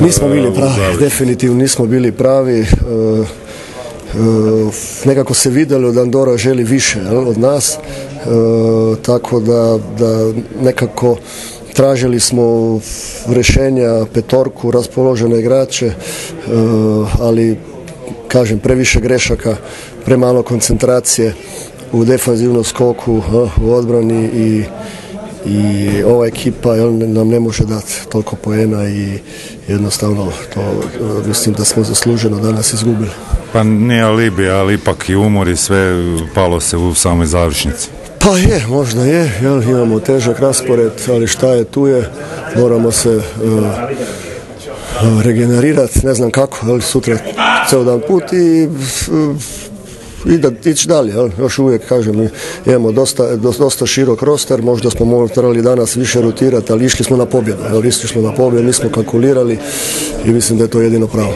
Nismo bili pravi, definitivno nismo bili pravi. E, e, nekako se vidjelo da Andora želi više od nas, tako da, da nekako tražili smo rješenja, petorku, raspoložene igrače, ali kažem previše grešaka, premalo koncentracije u defanzivnom skoku, u odbrani i i ova ekipa jel, nam ne može dati toliko poena i jednostavno to mislim da smo zasluženo danas izgubili. Pa nije alibi, ali ipak i umor i sve palo se u samoj završnici. Pa je, možda je, jel, imamo težak raspored, ali šta je tu je, moramo se uh, regenerirati, ne znam kako, jel, sutra ceo dan put i uh, i da ići dalje. Još uvijek kažem, imamo dosta, dosta širok roster, možda smo morali danas više rotirati, ali išli smo na pobjedu. Išli smo na pobjedu, nismo kalkulirali i mislim da je to jedino pravo.